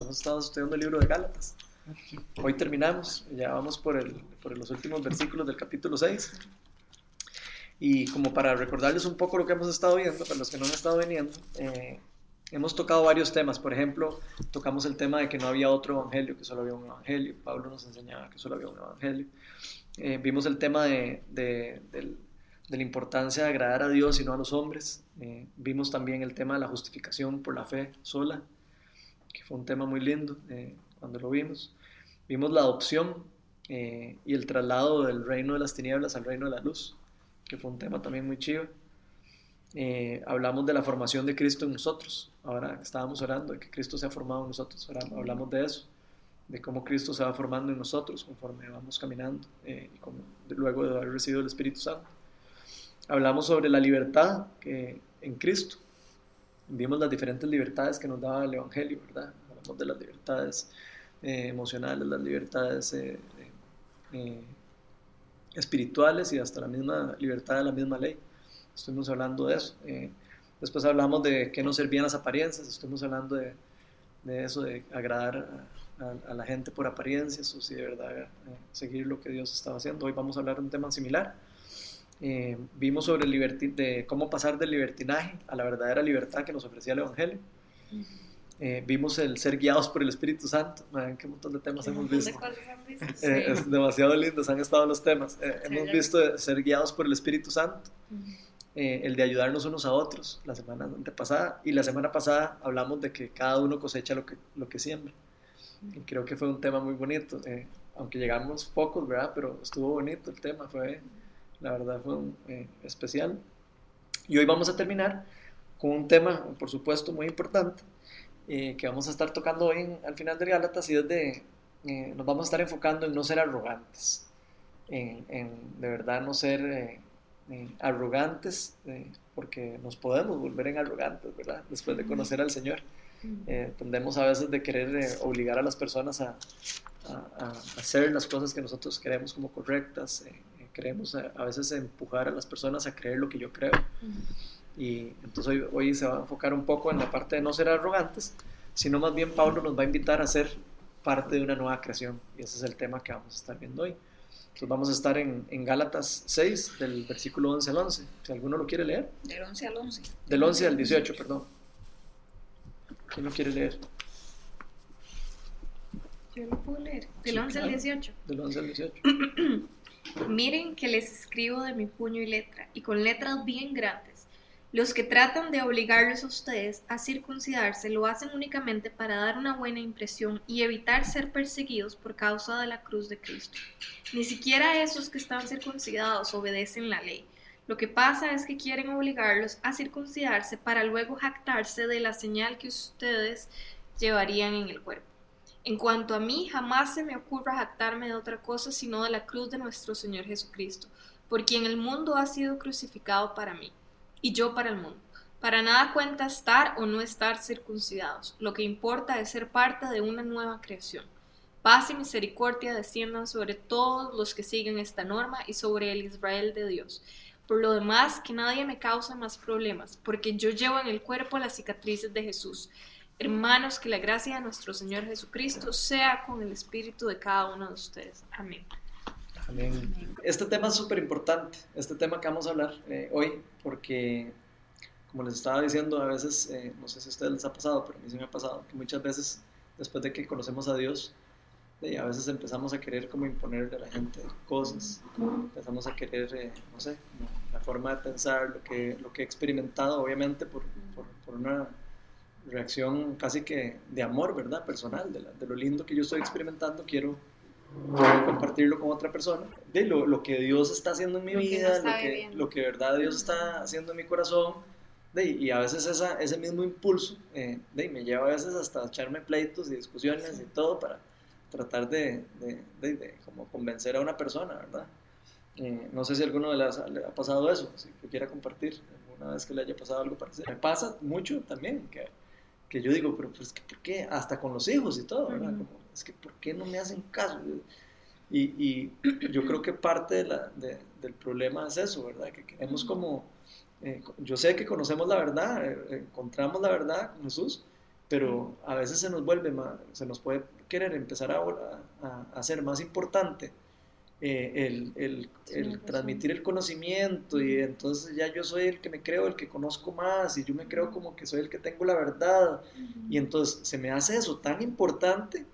Hemos estado estudiando el libro de Gálatas. Hoy terminamos, ya vamos por, el, por los últimos versículos del capítulo 6. Y como para recordarles un poco lo que hemos estado viendo, para los que no han estado viniendo, eh, hemos tocado varios temas. Por ejemplo, tocamos el tema de que no había otro evangelio, que solo había un evangelio. Pablo nos enseñaba que solo había un evangelio. Eh, vimos el tema de, de, de, la importancia de agradar a Dios y no a los hombres. Eh, vimos también el tema de la justificación por la fe sola que fue un tema muy lindo eh, cuando lo vimos. Vimos la adopción eh, y el traslado del reino de las tinieblas al reino de la luz, que fue un tema también muy chido. Eh, hablamos de la formación de Cristo en nosotros. Ahora estábamos orando de que Cristo se ha formado en nosotros. Ahora hablamos de eso, de cómo Cristo se va formando en nosotros conforme vamos caminando y luego de haber recibido el Espíritu Santo. Hablamos sobre la libertad que, en Cristo vimos las diferentes libertades que nos daba el Evangelio, ¿verdad? Hablamos de las libertades eh, emocionales, las libertades eh, eh, espirituales y hasta la misma libertad de la misma ley. Estuvimos hablando de eso. después hablamos de qué nos servían las apariencias, estuvimos hablando de, de eso, de agradar a, a, la gente por apariencias o si de verdad seguir lo que Dios estaba haciendo. Hoy vamos a hablar de un tema similar eh, vimos sobre el de cómo pasar del libertinaje a la verdadera libertad que nos ofrecía el Evangelio. Eh, vimos el ser guiados por el Espíritu Santo. Miren qué montón de temas hemos visto. Eh, es demasiado lindo, han estado los temas. hemos visto ser guiados por el Espíritu Santo, el de ayudarnos unos a otros la semana antepasada. Y la semana pasada hablamos de que cada uno cosecha lo que, lo que siembra. Y creo que fue un tema muy bonito. aunque llegamos pocos, ¿verdad? Pero estuvo bonito el tema. Fue la verdad fue eh, especial. Y hoy vamos a terminar con un tema, por supuesto, muy importante, eh, que vamos a estar tocando hoy al final de Gálatas y es de, eh, nos vamos a estar enfocando en no ser arrogantes, en, de verdad no ser arrogantes, porque nos podemos volver en arrogantes, ¿verdad? Después de conocer al Señor. tendemos a veces de querer obligar a las personas a, a, hacer las cosas que nosotros queremos como correctas, queremos a, veces empujar a las personas a creer lo que yo creo. Y entonces hoy, hoy se va a enfocar un poco en la parte de no ser arrogantes, sino más bien Pablo nos va a invitar a ser parte de una nueva creación. Y ese es el tema que vamos a estar viendo hoy. Entonces vamos a estar en, en Gálatas 6, del versículo 11 al 11. Si alguno lo quiere leer. Del 11 al 11. Del 11 al 18, perdón. ¿Quién lo quiere leer? Yo lo puedo leer. Del 11 al 18. Del 11 al 18. Miren que les escribo de mi puño y letra, y con letras bien grandes. Los que tratan de obligarlos a ustedes a circuncidarse lo hacen únicamente para dar una buena impresión y evitar ser perseguidos por causa de la cruz de Cristo. Ni siquiera esos que están circuncidados obedecen la ley. Lo que pasa es que quieren obligarlos a circuncidarse para luego jactarse de la señal que ustedes llevarían en el cuerpo. En cuanto a mí, jamás se me ocurra jactarme de otra cosa sino de la cruz de nuestro Señor Jesucristo, por quien el mundo ha sido crucificado para mí, y yo para el mundo. Para nada cuenta estar o no estar circuncidados, lo que importa es ser parte de una nueva creación. Paz y misericordia desciendan sobre todos los que siguen esta norma y sobre el Israel de Dios. Por lo demás, que nadie me cause más problemas, porque yo llevo en el cuerpo las cicatrices de Jesús Hermanos, que la gracia de nuestro Señor Jesucristo sea con el espíritu de cada uno de ustedes. Amén. Amén. Este tema es súper importante, este tema que vamos a hablar eh, hoy, porque, como les estaba diciendo, a veces, eh, no sé si a ustedes les ha pasado, pero a mí sí me ha pasado, que muchas veces, después de que conocemos a Dios, a veces empezamos a querer como imponerle a la gente cosas, empezamos a querer, eh, no sé, la forma de pensar, lo que, lo que he experimentado, obviamente, por, por, por una reacción casi que de amor, ¿verdad? Personal, de, lo lindo que yo estoy experimentando, quiero, compartirlo con otra persona, de lo, lo, que Dios está haciendo en mi vida, lo que, lo que verdad Dios está haciendo en mi corazón, de, y a veces esa, ese mismo impulso eh, de, me lleva a veces hasta echarme pleitos y discusiones y todo para tratar de, de, como convencer a una persona, ¿verdad? Eh, no sé si a alguno de las le ha pasado eso, si quiera compartir alguna vez que le haya pasado algo parecido. Me pasa mucho también, que que yo digo, pero pues, ¿por qué? Hasta con los hijos y todo, ¿verdad? Como, es que, ¿por qué no me hacen caso? Y, y yo creo que parte de la, de, del problema es eso, ¿verdad? Que queremos como, eh, yo sé que conocemos la verdad, eh, encontramos la verdad con Jesús, pero a veces se nos vuelve más, se nos puede querer empezar a, a, a hacer más importante eh, el, el, el transmitir el conocimiento y entonces ya yo soy el que me creo, el que conozco más y yo me creo como que soy el que tengo la verdad. Y entonces se me hace eso tan importante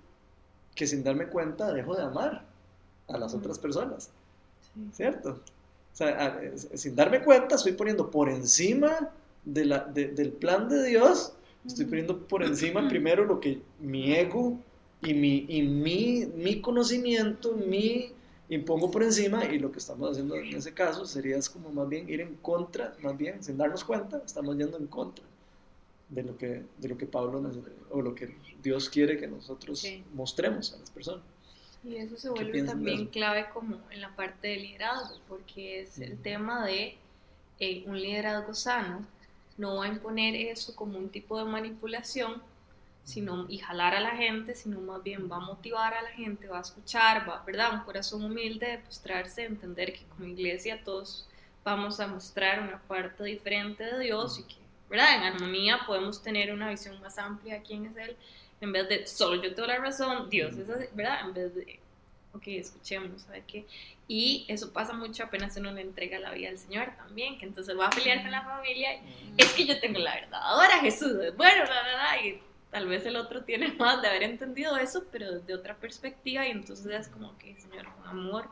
que sin darme cuenta dejo de amar a las otras personas, ¿cierto? O sea, sin darme cuenta estoy poniendo por encima de la, del plan de Dios, estoy poniendo por encima primero lo que mi ego y mi, y mi, mi conocimiento, mi impongo por encima y lo que estamos haciendo en ese caso sería es como más bien ir en contra, más bien sin darnos cuenta, estamos yendo en contra de lo que, de lo que Pablo o lo que Dios quiere que nosotros mostremos a las personas. Y eso se vuelve también clave como en la parte del liderazgo, porque es el tema de eh, un liderazgo sano, no va a imponer eso como un tipo de manipulación, sino, y jalar a la gente, sino más bien va a motivar a la gente, va a escuchar, va, ¿verdad? Un corazón humilde de postrarse, entender que como iglesia todos vamos a mostrar una parte diferente de Dios y que, ¿verdad? En armonía podemos tener una visión más amplia de quién es Él, en vez de solo yo tengo la razón, Dios es así, ¿verdad? En vez de, ok, escuchemos, ¿sabe qué? Y eso pasa mucho apenas uno le entrega la vida al Señor también, que entonces va a pelear con la familia, es que yo tengo la verdad, ahora Jesús, bueno, la verdad, y tal vez el otro tiene más de haber entendido eso, pero desde otra perspectiva, y entonces es como que, Señor, con amor,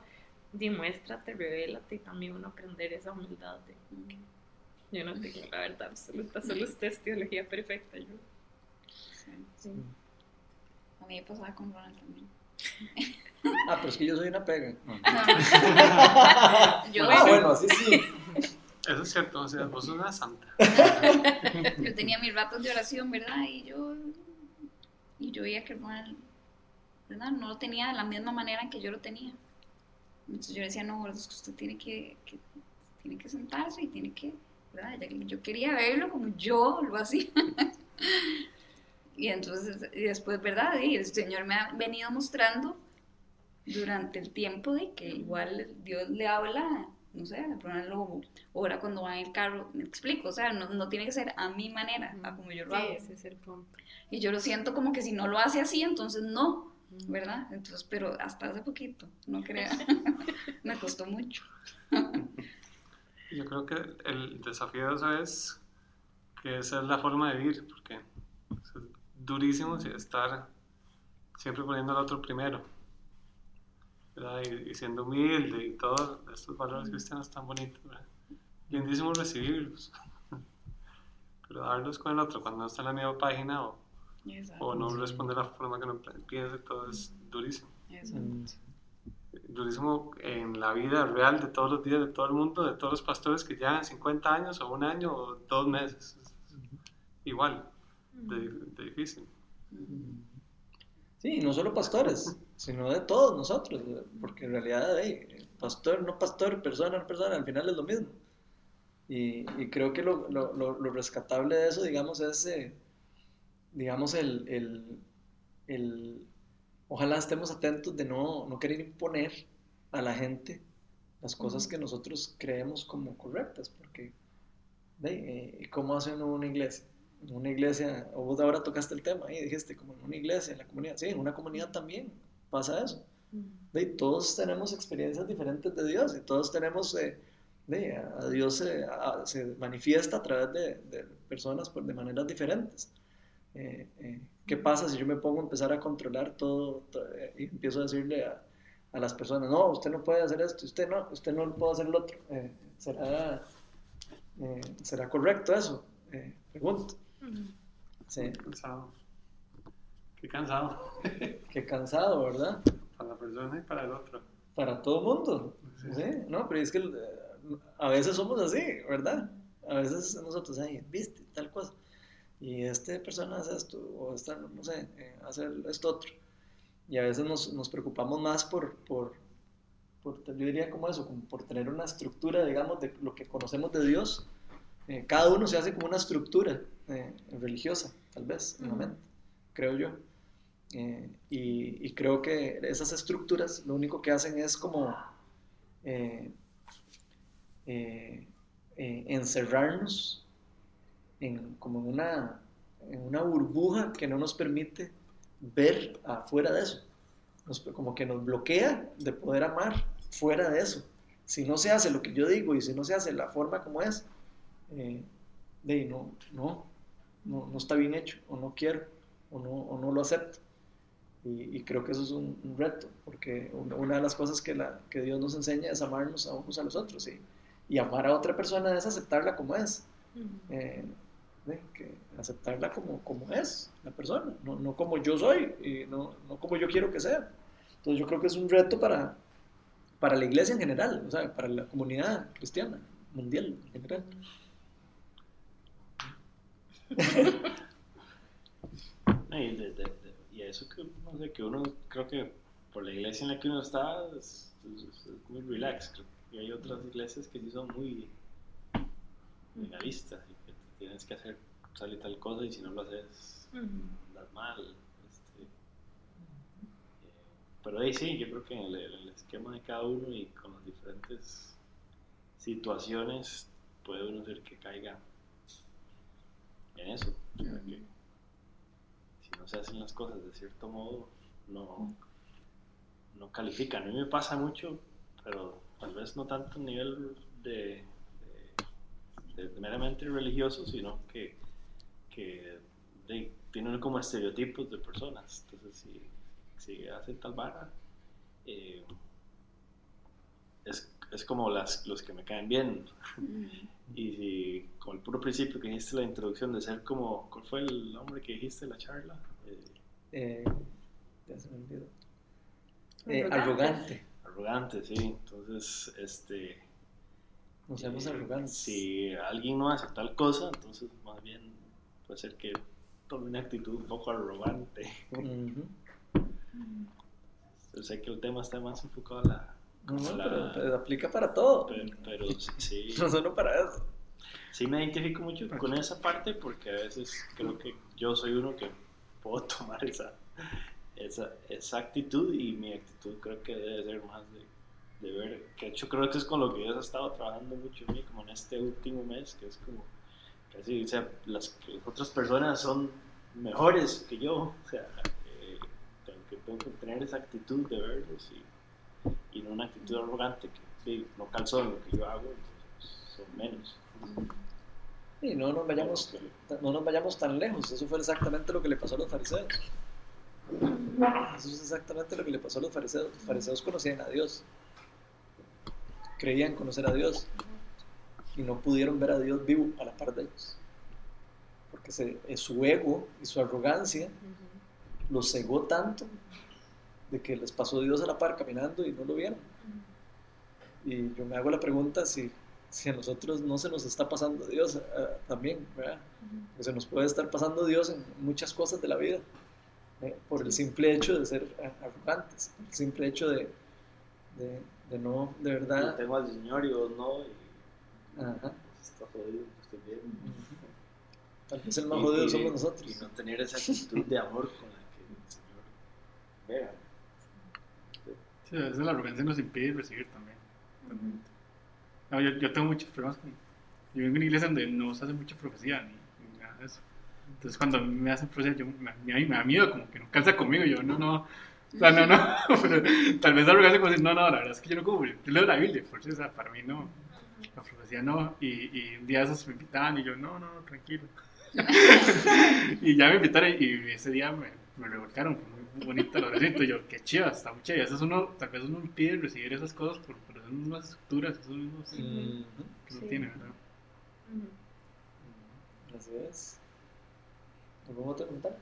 demuéstrate, revélate y también uno aprender esa humildad de yo no tengo la verdad absoluta, solo usted es teología perfecta. Yo. Sí. sí. A mí me pasaba con Ronald también. Ah, pero es que yo soy una pega. yo ah, bueno, así sí. Eso es cierto, o sea, vos sos una santa. tenía mis ratos de oración, ¿verdad? Y yo, y yo veía que Ronald, ¿verdad? No lo tenía de la misma manera en que yo lo tenía. Entonces yo decía, no, es que usted tiene que, que, tiene que sentarse y tiene que, ¿verdad? Yo quería verlo como yo lo hacía. y entonces, y después, ¿verdad? Y el Señor me ha venido mostrando durante el tiempo de que igual Dios le habla no sé, lobo ora cuando va en el carro, me explico, o sea, no, no tiene que ser a mi manera, a como yo lo hago. Ese es el punto. Y yo lo siento como que si no lo hace así, entonces no, ¿verdad? Entonces, pero hasta hace poquito, no crea, me costó mucho. yo creo que el desafío de eso es que esa es la forma de vivir, porque es durísimo estar siempre poniendo al otro primero y, siendo humilde y todos estos valores cristianos tan bonitos. ¿verdad? Lindísimo recibirlos, pero darlos con el otro cuando no está en la misma página o, o no responde de la forma que uno piensa, todo es durísimo. Durísimo en la vida real de todos los días de todo el mundo, de todos los pastores que llevan 50 años o un año o dos meses. Igual, de, de difícil. Sí, no solo pastores, sino de todos nosotros, porque en realidad, pastor, no pastor, persona, no persona, al final es lo mismo. Y, creo que lo, lo, rescatable de eso, digamos, es, eh, digamos, el, el, el, ojalá estemos atentos de no, no querer imponer a la gente las cosas que nosotros creemos como correctas, porque, eh, ¿cómo hace uno una iglesia? en una iglesia, o vos ahora tocaste el tema y dijiste, como en una iglesia, en la comunidad, sí, en una comunidad también pasa eso. De, todos tenemos experiencias diferentes de Dios y todos tenemos, eh, de, a Dios se manifiesta a través de, de personas por, de maneras diferentes. Eh, eh, ¿Qué pasa si yo me pongo a empezar a controlar todo, y empiezo a decirle a, a, las personas, no, usted no puede hacer esto, usted no, usted no puede hacer lo otro? ¿será, ¿Será correcto eso? pregunto. Sí. Qué cansado. Qué cansado, ¿verdad? Para la persona y para el otro. Para todo el mundo. Sí. No, pero es que eh, a veces somos así, ¿verdad? A veces nosotros, ahí, viste, tal cosa. Y esta persona hace esto, o esta, no sé, eh, hace esto otro. Y a veces nos, nos preocupamos más por, por, por, yo diría como eso, como por tener una estructura, digamos, de lo que conocemos de Dios eh, cada uno se hace como una estructura eh, religiosa, tal vez, en la mente, creo yo. Eh, y, creo que esas estructuras lo único que hacen es como encerrarnos en, como en una, en una burbuja que no nos permite ver afuera de eso. como que nos bloquea de poder amar fuera de eso. Si no se hace lo que yo digo y si no se hace la forma como es, eh, no, no, no, no, está bien hecho, o no quiero, o no, o no lo acepto. Y, creo que eso es un, reto, porque una, de las cosas que, la, que Dios nos enseña es amarnos a unos a los otros. Y, y amar a otra persona es aceptarla como es. Eh, que aceptarla como, como es la persona, no, no como yo soy y no, no, como yo quiero que sea. Entonces yo creo que es un reto para, para la iglesia en general, o sea, para la comunidad cristiana mundial en general. eso que, no sé, que uno, creo que por la iglesia en la que uno está, es, muy relax. Y hay otras iglesias que sí son muy legalistas y que tienes que hacer tal y tal cosa y si no lo haces, andas mal. Este, eh, pero ahí sí, yo creo que en el, esquema de cada uno y con las diferentes situaciones puede uno ser que caiga en eso. No se hacen las cosas de cierto modo, no, no califican. A mí me pasa mucho, pero tal vez no tanto a nivel de, meramente religioso, sino que, que tienen como estereotipos de personas. Entonces, si, si hacen tal vara, eh, es, es, como las, los que me caen bien. Y si, como el puro principio que dijiste la introducción de ser como, ¿cuál fue el nombre que dijiste la charla? Eh, ya se me olvidó. Eh, arrogante. Arrogante, sí. Entonces, este... Nos seamos eh, arrogantes. Si alguien no hace tal cosa, entonces más bien puede ser que tome una actitud un poco arrogante. Yo sé que el tema está más enfocado a la... No, no, pero, aplica para todo. Pero, sí. no solo para eso. Sí me identifico mucho con esa parte porque a veces creo que yo soy uno que puedo tomar esa, esa, esa actitud y mi actitud creo que debe ser más de, de ver, que hecho creo que es con lo que Dios ha estado trabajando mucho en mí, como en este último mes, que es como, casi, o sea, las, otras personas son mejores que yo, o sea, eh, que tengo que tener esa actitud de verlos y, y no una actitud arrogante que no calzó en lo que yo hago, entonces son menos. Y no nos, vayamos, no nos vayamos tan lejos, eso fue exactamente lo que le pasó a los fariseos. Eso es exactamente lo que le pasó a los fariseos. Los fariseos conocían a Dios, creían conocer a Dios y no pudieron ver a Dios vivo a la par de ellos. Porque su ego y su arrogancia los cegó tanto de que les pasó Dios a la par caminando y no lo vieron. Y yo me hago la pregunta si, si a nosotros no se nos está pasando Dios eh, también, ¿verdad? Que se nos puede estar pasando Dios en muchas cosas de la vida. Eh, por el simple hecho de ser arrogantes, por el simple hecho de, de, de no, de verdad... Yo tengo al Señor y vos no, y Ajá. está jodido, estoy bien. Tal vez el más jodido somos nosotros. Y no tener esa actitud de amor con la que el Señor vea. Sí, a veces la arrogancia nos impide recibir también. No, yo, yo, tengo muchos problemas con... Yo vengo en una iglesia donde no se hace mucha profecía ni, ni nada de eso. Entonces cuando me hacen profecía, yo, me, me, da miedo, como que no calza conmigo. Yo, no, no. O sea, no, no. Pero, tal vez algo como decir, no, no, la verdad es que yo no como. Yo leo la Biblia, por eso, o sea, para mí no. La profecía no. Y, y un día esos me invitaban y yo, no, no, tranquilo. y ya me invitaron y ese día me, me revolcaron. Fue muy bonito el abracito. Y yo, qué chido, está muy chido. Eso uno, tal vez uno pide recibir esas cosas por, por esas mismas estructuras, esos mismos que uno tiene, ¿verdad? Así es. ¿Algún otro comentario?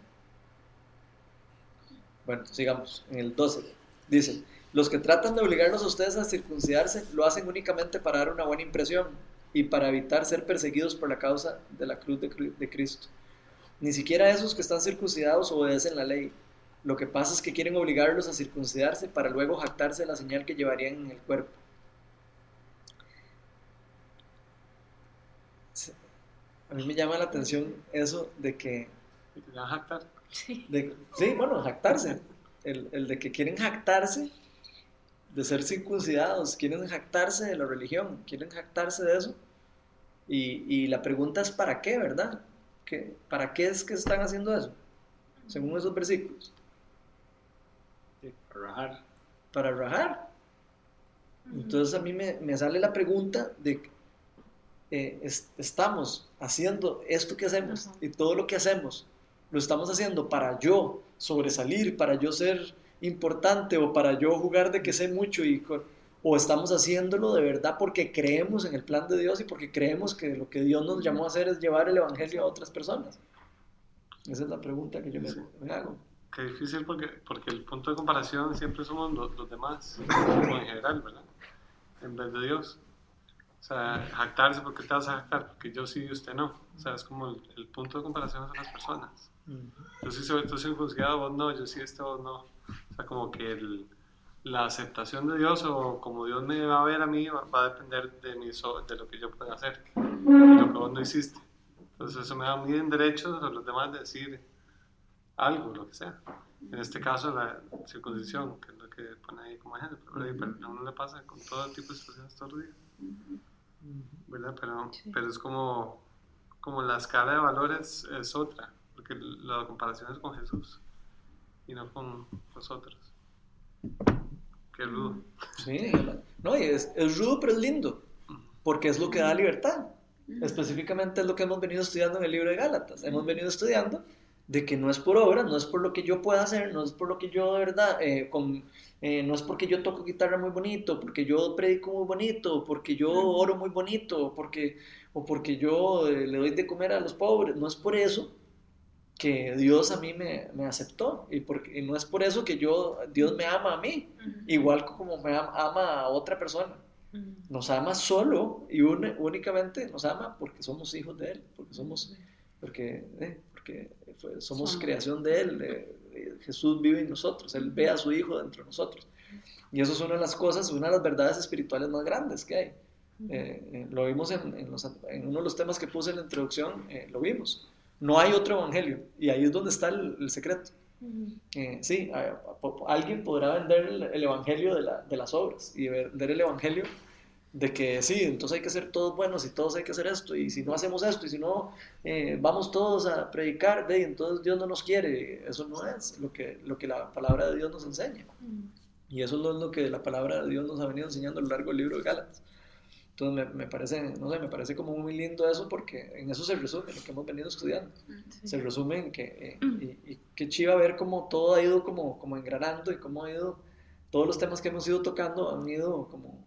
Bueno, sigamos. En el 12 dice, los que tratan de obligarnos a ustedes a circuncidarse lo hacen únicamente para dar una buena impresión y para evitar ser perseguidos por la causa de la cruz de, Cristo. Ni siquiera esos que están circuncidados obedecen la ley. Lo que pasa es que quieren obligarlos a circuncidarse para luego jactarse de la señal que llevarían en el cuerpo. A mí me llama la atención eso de que jactar? Sí. bueno, jactarse. El, el, de que quieren jactarse de ser circuncidados, quieren jactarse de la religión, quieren jactarse de eso. Y, y, la pregunta es ¿para qué, verdad? ¿qué, ¿para qué es que están haciendo eso? Según esos versículos. Para rajar. Para rajar. Entonces a mí me, me sale la pregunta de, eh, estamos haciendo esto que hacemos y todo lo que hacemos, lo estamos haciendo para yo sobresalir, para yo ser importante o para yo jugar de que sé mucho y o estamos haciéndolo de verdad porque creemos en el plan de Dios y porque creemos que lo que Dios nos llamó a hacer es llevar el evangelio a otras personas. Esa es la pregunta que yo me, hago. Qué difícil porque, porque el punto de comparación siempre somos los, los demás, en general, ¿verdad? En vez de Dios. O sea, jactarse, porque te vas a jactar? Porque yo sí y usted no. O sea, es como el, punto de comparación son las personas. Yo sí soy, tú juzgado, vos no, yo sí este, vos no. O sea, como que el, la aceptación de Dios o como Dios me va a ver a mí va, a depender de, mi, de lo que yo pueda hacer, lo que vos no hiciste. Entonces eso me da muy en derechos a los demás de decir algo, lo que sea. En este caso la circuncisión, que es lo que pone ahí como ejemplo, pero, a uno le pasa con todo tipo de situaciones todos los días. ¿verdad? Pero, pero es como, como la escala de valores es otra, porque la comparación es con Jesús y no con nosotros. Qué rudo. Sí, no, es, es rudo, pero es lindo, porque es lo que da libertad. Específicamente es lo que hemos venido estudiando en el libro de Gálatas. Hemos venido estudiando de que no es por obra, no es por lo que yo pueda hacer, no es por lo que yo de verdad, eh, con, eh, no es porque yo toco guitarra muy bonito, porque yo predico muy bonito, porque yo oro muy bonito, porque, o porque yo eh, le doy de comer a los pobres, no es por eso que Dios a mí me, me aceptó y, porque, no es por eso que yo, Dios me ama a mí, igual como me ama, a otra persona. Nos ama solo y únicamente nos ama porque somos hijos de Él, porque somos, porque, somos, creación de Él. Jesús vive en nosotros, Él ve a su Hijo dentro de nosotros. Y eso es una de las cosas, una de las verdades espirituales más grandes que hay. Eh, eh, lo vimos en, en, uno de los temas que puse en la introducción, eh, lo vimos. No hay otro evangelio y ahí es donde está el, secreto. sí, alguien podrá vender el, el evangelio de, la, de, las obras y vender el evangelio de que sí, entonces hay que ser todos buenos y todos hay que hacer esto, y si no hacemos esto, y si no eh, vamos todos a predicar, de, entonces Dios no nos quiere. Eso no es lo que, lo que la palabra de Dios nos enseña. Mm. Y eso no es lo que la palabra de Dios nos ha venido enseñando a lo largo del libro de Gálatas. Entonces me, parece, no sé, me parece como muy lindo eso porque en eso se resume lo que hemos venido estudiando. Mm, se resume en que, eh, y, qué chiva ver cómo todo ha ido como, como engranando y cómo ha ido, todos los temas que hemos ido tocando han ido como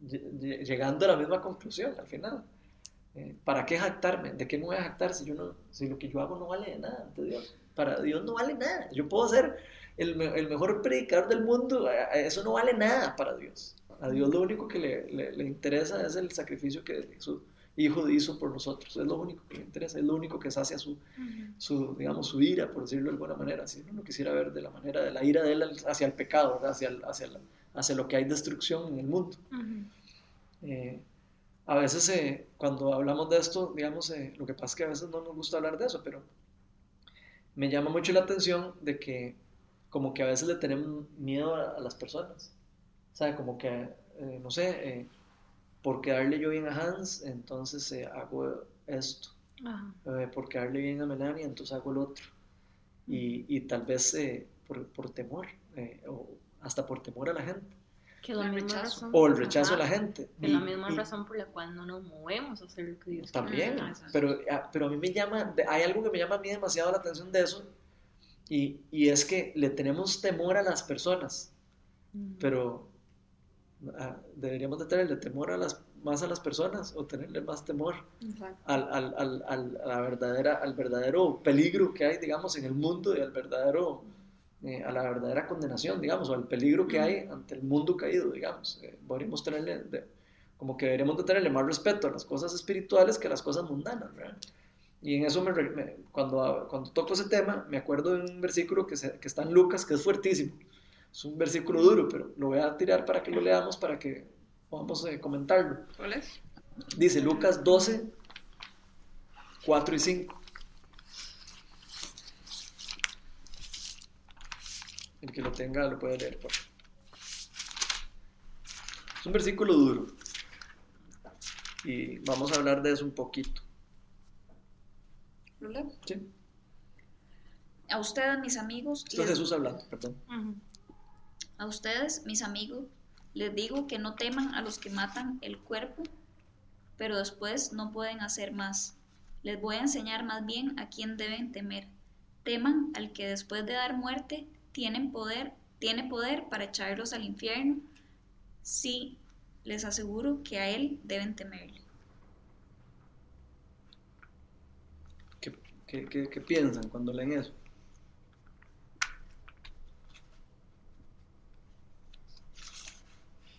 llegando a la misma conclusión al final. Eh, ¿Para qué jactarme? ¿De qué me voy a jactar si, yo no, si lo que yo hago no vale de nada ante Dios? Para Dios no vale nada. Yo puedo ser el, el mejor predicador del mundo, eso no vale nada para Dios. A Dios lo único que le, le, interesa es el sacrificio que su Hijo hizo por nosotros. Es lo único que le interesa, es lo único que sacia su, su digamos, su ira, por decirlo de alguna manera. Si uno quisiera ver de la manera de la ira de él hacia el pecado, hacia, hacia la, hacia lo que hay destrucción en el mundo. Eh, a veces eh, cuando hablamos de esto, digamos, eh, lo que pasa es que a veces no nos gusta hablar de eso, pero me llama mucho la atención de que como que a veces le tenemos miedo a, las personas. O sea, como que, no sé, por quedarle yo bien a Hans, entonces hago esto. por quedarle bien a Melania, entonces hago el otro. Y, y tal vez por, por, temor, o hasta por temor a la gente. Que la misma razón, o el rechazo a la gente. Que la misma razón por la cual no nos movemos a hacer lo que Dios También, pero, ah, pero a mí me llama, hay algo que me llama a mí demasiado la atención de eso, y, y es que le tenemos temor a las personas, pero ah, deberíamos de tenerle temor a las, más a las personas o tenerle más temor al, al, al, al, a la verdadera, al verdadero peligro que hay, digamos, en el mundo y al verdadero eh, a la verdadera condenación, digamos, o al peligro que hay ante el mundo caído, digamos. Eh, podríamos tenerle, como que deberíamos de tenerle más respeto a las cosas espirituales que a las cosas mundanas, ¿verdad? Y en eso, me, cuando, cuando toco ese tema, me acuerdo de un versículo que, que está en Lucas, que es fuertísimo. Es un versículo duro, pero lo voy a tirar para que lo leamos, para que podamos eh, comentarlo. ¿Cuál es? Dice Lucas 12, 4 y 5. El que lo tenga lo puede leer. Por Es un versículo duro. Y vamos a hablar de eso un poquito. ¿Lo leo? Sí. A ustedes, mis amigos, Esto es les- Jesús hablando, perdón. A ustedes, mis amigos, les digo que no teman a los que matan el cuerpo, pero después no pueden hacer más. Les voy a enseñar más bien a quién deben temer. Teman al que después de dar muerte tienen poder, tiene poder para echarlos al infierno. Sí, les aseguro que a él deben temerle. ¿Qué, qué, piensan cuando leen eso?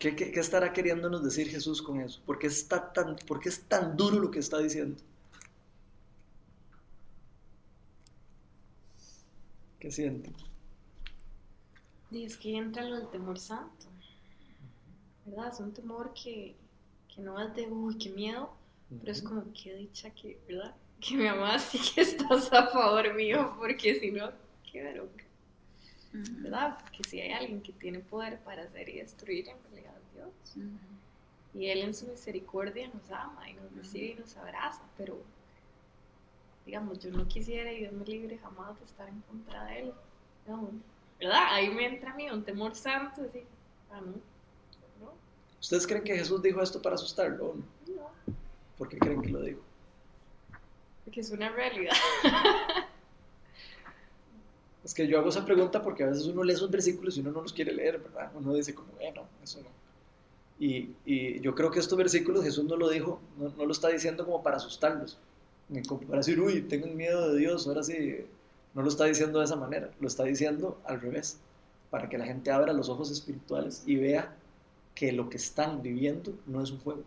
¿Qué, qué, qué estará queriéndonos decir Jesús con eso? ¿Por qué, está tan, ¿Por qué es tan duro lo que está diciendo? ¿Qué sienten? Y es que entra lo del temor santo, ¿verdad? Es un temor que, que no es de, uy, qué miedo, pero es como, qué dicha que, ¿verdad? Que me amas y que estás a favor mío, porque si no, qué bronca, ¿verdad? Porque si hay alguien que tiene poder para hacer y destruir, en realidad es Dios. Y Él en su misericordia nos ama y nos recibe y nos abraza, pero digamos, yo no quisiera y Dios me libre jamás de estar en contra de Él. digamos, ¿Verdad? Ahí me entra a mí un temor santo, así, ah, no, no, ¿Ustedes creen que Jesús dijo esto para asustarlo o no? no, ¿Por qué creen que lo dijo? porque es una realidad. Es que yo hago esa pregunta porque a veces uno lee esos versículos y uno no los quiere leer, ¿verdad? Uno dice como, bueno, eso no. Y, y yo creo que estos versículos Jesús no lo dijo, no, no lo está diciendo como para asustarlos, ni como para decir, uy, tengan miedo de Dios, ahora sí. No lo está diciendo de esa manera, lo está diciendo al revés, para que la gente abra los ojos espirituales y vea que lo que están viviendo no es un juego.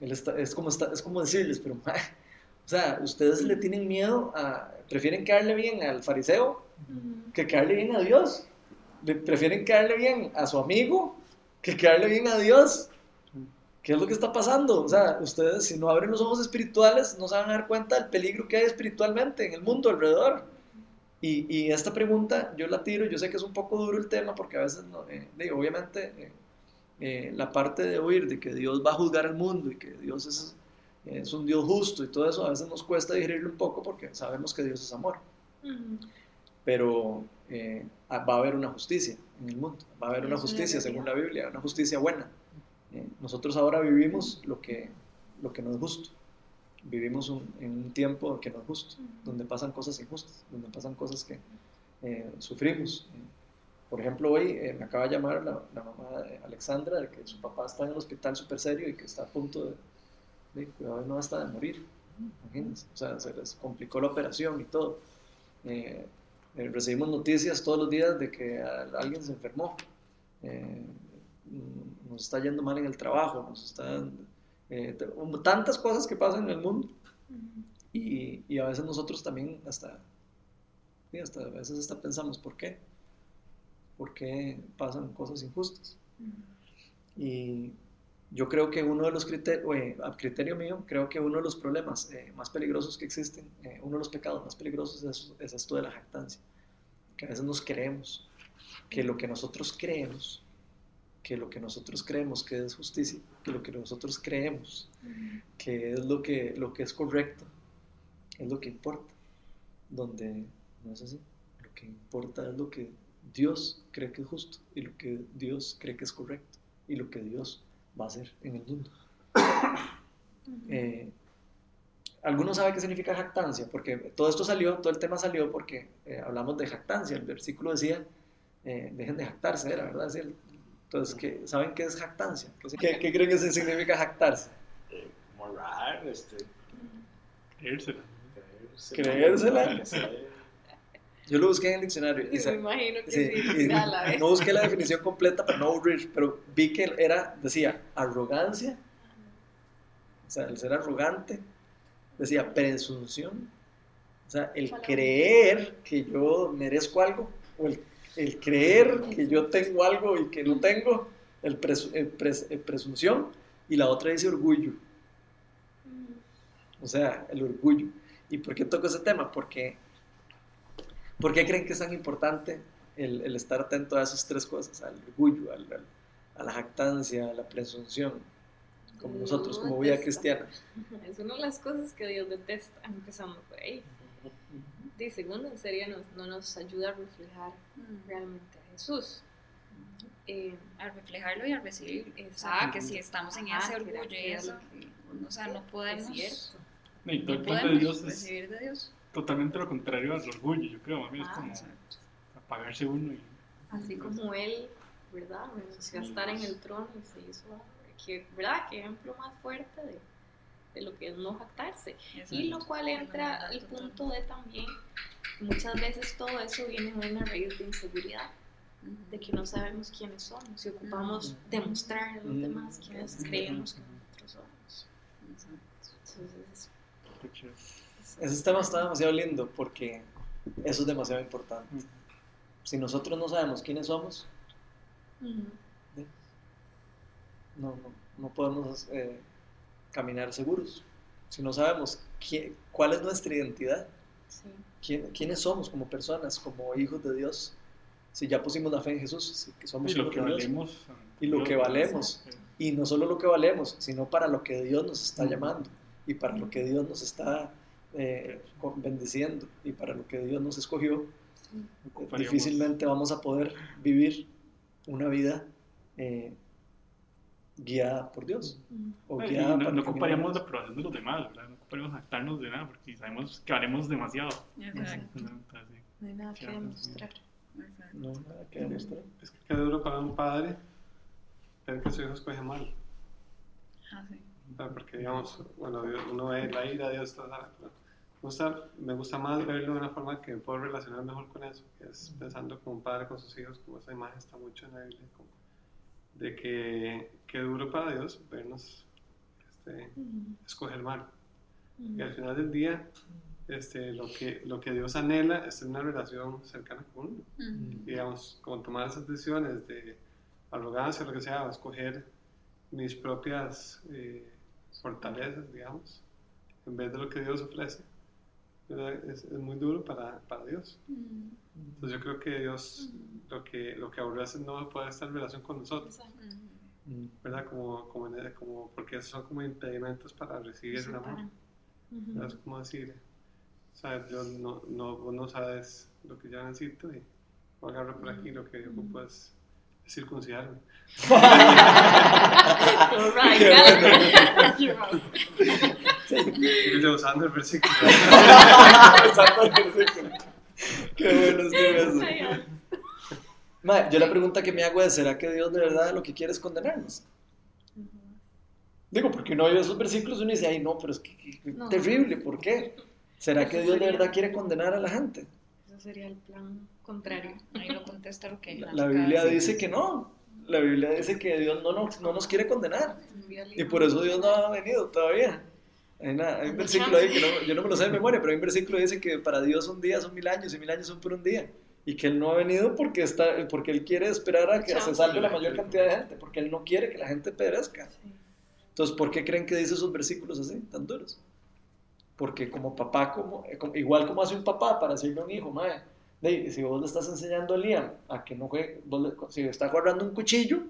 Él está- es, como está- es como decirles, pero, sea, ustedes le tienen miedo a, prefieren caerle bien al fariseo que caerle bien a Dios. Le- prefieren caerle bien a su amigo que caerle bien a Dios. ¿Qué es lo que está pasando? O sea, ustedes si no abren los ojos espirituales no se van a dar cuenta del peligro que hay espiritualmente en el mundo alrededor. Y, y esta pregunta yo la tiro, yo sé que es un poco duro el tema porque a veces, no, eh, digo, obviamente, eh, eh, la parte de oír de que Dios va a juzgar al mundo y que Dios es, es un Dios justo y todo eso, a veces nos cuesta digerirlo un poco porque sabemos que Dios es amor pero eh, ah, va a haber una justicia en el mundo, va a haber una justicia según la. Biblia, una justicia buena. Eh, nosotros ahora vivimos lo que, lo que no es justo, vivimos un- en un tiempo que no es justo, donde pasan cosas injustas, donde pasan cosas que eh, sufrimos. Por ejemplo, hoy eh, me acaba de llamar la, la mamá de Alexandra de que su papá está en el hospital súper serio y que está a punto de, cuidado, no hasta de morir. Imagínense, o sea, se les complicó la operación y todo. Eh, eh, recibimos noticias todos los días de que alguien se enfermó. Eh, nos está yendo mal en el trabajo, nos están eh, tantas cosas que pasan en el mundo y, y a veces nosotros también hasta, sí, hasta a veces hasta pensamos ¿por qué? ¿Por qué pasan cosas injustas? Y yo creo que uno de los criterios, a criterio mío, creo que uno de los problemas eh, más peligrosos que existen, eh, uno de los pecados más peligrosos es, es esto de la jactancia. Que a veces nos creemos que lo que nosotros creemos, que lo que nosotros creemos que es justicia, que lo que nosotros creemos que es lo que, lo que es correcto, es lo que importa. Donde no es así. Lo que importa es lo que Dios cree que es justo y lo que Dios cree que es correcto y lo que Dios va a hacer en el mundo. Eh, ¿Alguno sabe qué significa jactancia? Porque todo esto salió, todo el tema salió porque eh, hablamos de jactancia. El versículo decía, eh, dejen de jactarse, era verdad. Decía, entonces, ¿qué, ¿saben qué es jactancia? ¿Qué, qué- qué creen que se- significa jactarse? Eh, como raro, este. Creérsela. Creérsela. Sé. Yo lo busqué en el diccionario. y me imagino que sí, no busqué la definición completa para no aburrir, pero vi que era, decía, arrogancia, o sea, el ser arrogante, decía presunción, o sea, el Palabra. creer que yo merezco algo, o el, el creer que yo tengo algo y que no tengo, el, presu- el pres- el presunción, y la otra dice orgullo, o sea, el orgullo. ¿Y por qué toco ese tema? Porque, ¿por qué creen que es tan importante el, el estar atento a esas tres cosas? Al orgullo, al- al- a la jactancia, a la presunción. como nosotros, como vida cristiana. Es una de las cosas que Dios detesta, empezando por ahí. Y segundo, en serio, no, no nos ayuda a reflejar Mm. realmente a Jesús. Eh, a reflejarlo y a recibir. Exacto. que si estamos en ese orgullo y que eso, que, o sea, no podemos, es cierto. No de podemos Dios es recibir de Dios. Totalmente lo contrario al orgullo, yo creo. A mí es Ah, como Exacto. apagarse uno y. Así como él, ¿verdad? Renunció a estar en el trono y se hizo. Que, ¿Verdad? Qué ejemplo más fuerte de, de lo que es no jactarse. Y lo cual entra al punto de también, muchas veces todo eso viene de una raíz de inseguridad, de que no sabemos quiénes somos y ocupamos demostrar a los demás quiénes creemos que nosotros somos. Exacto. Entonces, Ese tema está demasiado lindo porque eso es demasiado importante. Si nosotros no sabemos quiénes somos, Ujú. no, no, no podemos eh, caminar seguros. Si no sabemos quién- cuál es nuestra identidad, Sí. quién- quiénes somos como personas, como hijos de Dios, si ya pusimos la fe en Jesús, si que somos Y lo hijos que de Dios, valemos. y lo que valemos, y no solo lo que valemos, sino para lo que Dios nos está llamando y para lo que Dios nos está eh, bendiciendo y para lo que Dios nos escogió, Ocuparíamos- difícilmente vamos a poder vivir una vida eh, guiada por Dios o y guiada no, no la aprobación de los demás, ¿verdad? No ocuparíamos jactarnos de nada porque sabemos que valemos demasiado. Exacto. ¿no? Entonces, No hay nada que demostrar. No, nada que demostrar. Es que qué duro para un padre ver que su hijo escoge mal. Ah, sí. Porque, digamos, bueno, Dios- uno ve la ira de Dios, toda la- gusta, me gusta más verlo de una forma que me puedo relacionar mejor con eso, que es pensando como un padre con sus hijos, como esa imagen está mucho en la Biblia, como de que, que duro para Dios vernos este, escoger mal. Y al final del día, este, lo, que, lo que Dios anhela es tener una relación cercana con uno. Ujú. digamos, como tomar esas decisiones de arrogancia, lo que sea, o escoger mis propias eh, fortalezas, digamos, en vez de lo que Dios ofrece. Es, es muy duro para, para Dios. Ujú. Entonces yo creo que Dios lo que, lo que aborrece no puede estar en relación con nosotros. Mm. ¿verdad? Como, como, en como, porque esos son como impedimentos para recibir el amor. Es como decir, o sea, yo no, no, vos no sabes lo que yo necesito y voy a agarrar por aquí, lo que yo ocupo es circuncidarme. Yo usando el versículo. Exacto, el versículo. Qué bueno estuvo eso. Mae, yo la pregunta que me hago es, ¿será que Dios de verdad lo que quiere es condenarnos? Digo, porque uno oye esos versículos y uno dice, ay no, pero es que, que- No. terrible, ¿por qué? ¿Será que Dios de sería- verdad quiere condenar a la gente? Eso sería el plan contrario. Ahí lo contesta lo que La, la de Biblia dice que no. La Biblia dice que Dios no nos, no nos quiere condenar. Y por eso Dios no ha venido todavía. Hay, una- hay un versículo ahí que no- yo no me lo sé de memoria, pero hay un versículo que dice que para Dios un día son mil años y mil años son por un día. Y que Él no ha venido porque, está, porque Él quiere esperar a que se salve la mayor cantidad de gente, porque Él no quiere que la gente perezca. Sí. Entonces, ¿por qué creen que dice esos versículos así, tan duros? Porque como papá, como, eh, igual como hace un papá para decirle a un hijo, madre, "Dey, si vos le estás enseñando a Liam a que no juegue, vos le- si está agarrando un cuchillo,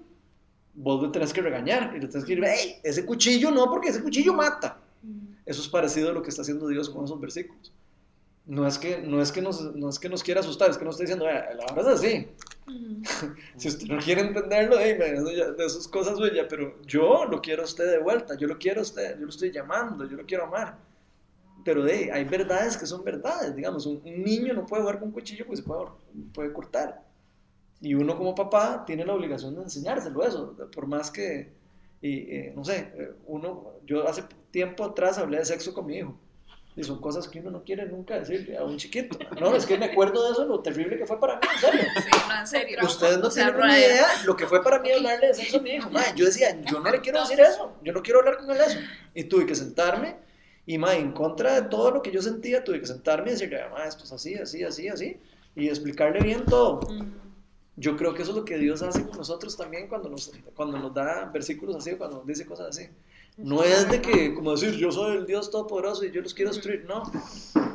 vos le tenés que regañar y le tenés que decir, hey, ese cuchillo no, porque ese cuchillo mata. Eso es parecido a lo que está haciendo Dios con esos versículos. No es que, no es que, nos, no es que nos quiera asustar, es que nos está diciendo, "Vea, la verdad es así. Si usted no quiere entenderlo, eso ya- de esas cosas suyas, pero yo lo quiero a usted de vuelta, yo lo quiero a usted, yo lo estoy llamando, yo lo quiero amar. Pero de, hay verdades que son verdades, digamos, un, un niño no puede jugar con un cuchillo porque se puede, puede cortar. Y uno como papá tiene la obligación de enseñárselo eso, por más que, y, eh, no sé, eh, uno, yo hace tiempo atrás hablé de sexo con mi hijo. Y son cosas que uno no quiere nunca decirle a un chiquito. No, es que me acuerdo de eso, lo terrible que fue para mí, en serio. Sí, no, en serio. Ustedes no tienen ni Ryan, idea lo que fue para mí hablarle de sexo a mi hijo. Mae, yo decía, yo no le quiero decir eso, yo no quiero hablar con él de eso. Y tuve que sentarme y, mae, en contra de todo lo que yo sentía, tuve que sentarme y decirle, mae, esto es así, así, así, así, y explicarle bien todo. Yo creo que eso es lo que Dios hace con nosotros también cuando nos, cuando nos da versículos así cuando nos dice cosas así. No es de que, como decir, yo soy el Dios Todopoderoso y yo los quiero destruir, no.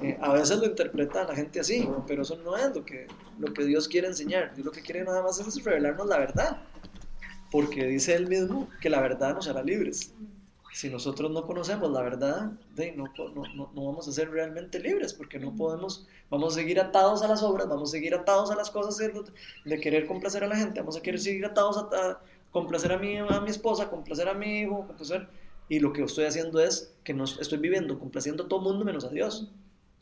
Eh, a veces lo interpreta la gente así, pero eso no es lo que, lo que Dios quiere enseñar. Dios lo que quiere nada más es revelarnos la verdad. Porque dice Él mismo que la verdad nos hará libres. si nosotros no conocemos la verdad, no, no, no, vamos a ser realmente libres porque no podemos, vamos a seguir atados a las obras, vamos a seguir atados a las cosas de, querer complacer a la gente, vamos a querer seguir atados a, complacer a mi, a mi esposa, complacer a mi hijo, complacer, y lo que estoy haciendo es que no estoy viviendo complaciendo a todo mundo menos a Dios.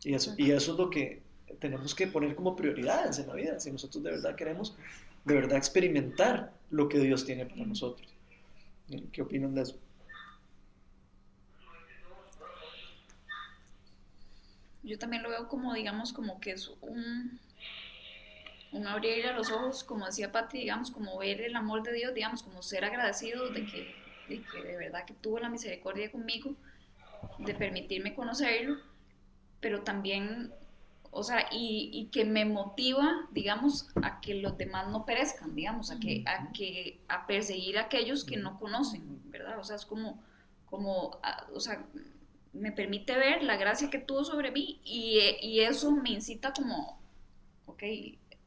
Y eso, y eso es lo que tenemos que poner como prioridades en la vida, si nosotros de verdad queremos de verdad experimentar lo que Dios tiene para nosotros. ¿Qué opinan de eso? Yo también lo veo como, digamos, como que es un, un abrir a los ojos, como decía Patti, digamos, como ver el amor de Dios, digamos, como ser agradecido de que, de que de verdad que tuvo la misericordia conmigo, de permitirme conocerlo, pero también, o sea, y, y, que me motiva, digamos, a que los demás no perezcan, digamos, a que, a que, a perseguir a aquellos que no conocen, ¿verdad? O sea, es como, como, o sea, me permite ver la gracia que tuvo sobre mí y, y eso me incita como, ok,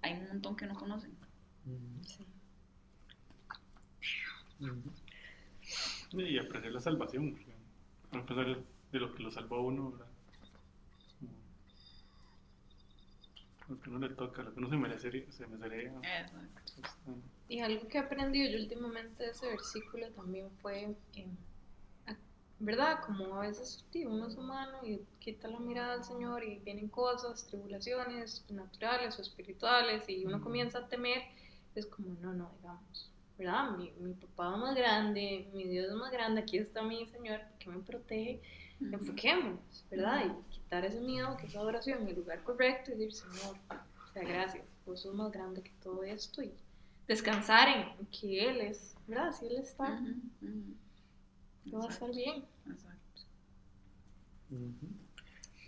hay un montón que no conocen. Sí. Y aprender la salvación, a pesar de lo que lo salvó a uno, ¿verdad? Lo que no le toca, lo que no se merecería. Se merecería Exacto. Y algo que he aprendido yo últimamente de ese versículo también fue... Eh, ¿verdad? Como a veces uno es humano y quita la mirada al Señor y vienen cosas, tribulaciones naturales o espirituales y uno comienza a temer, es como, no, no, digamos, ¿verdad? Mi, mi papá es más grande, mi Dios es más grande, aquí está mi Señor que me protege, enfoquémonos, ¿verdad? Y quitar ese miedo, que esa adoración en el lugar correcto y decir, Señor, o sea, gracias, vos sos más grande que todo esto y descansar en que Él es, ¿verdad? Si Él está. Todo va a estar bien. Exacto.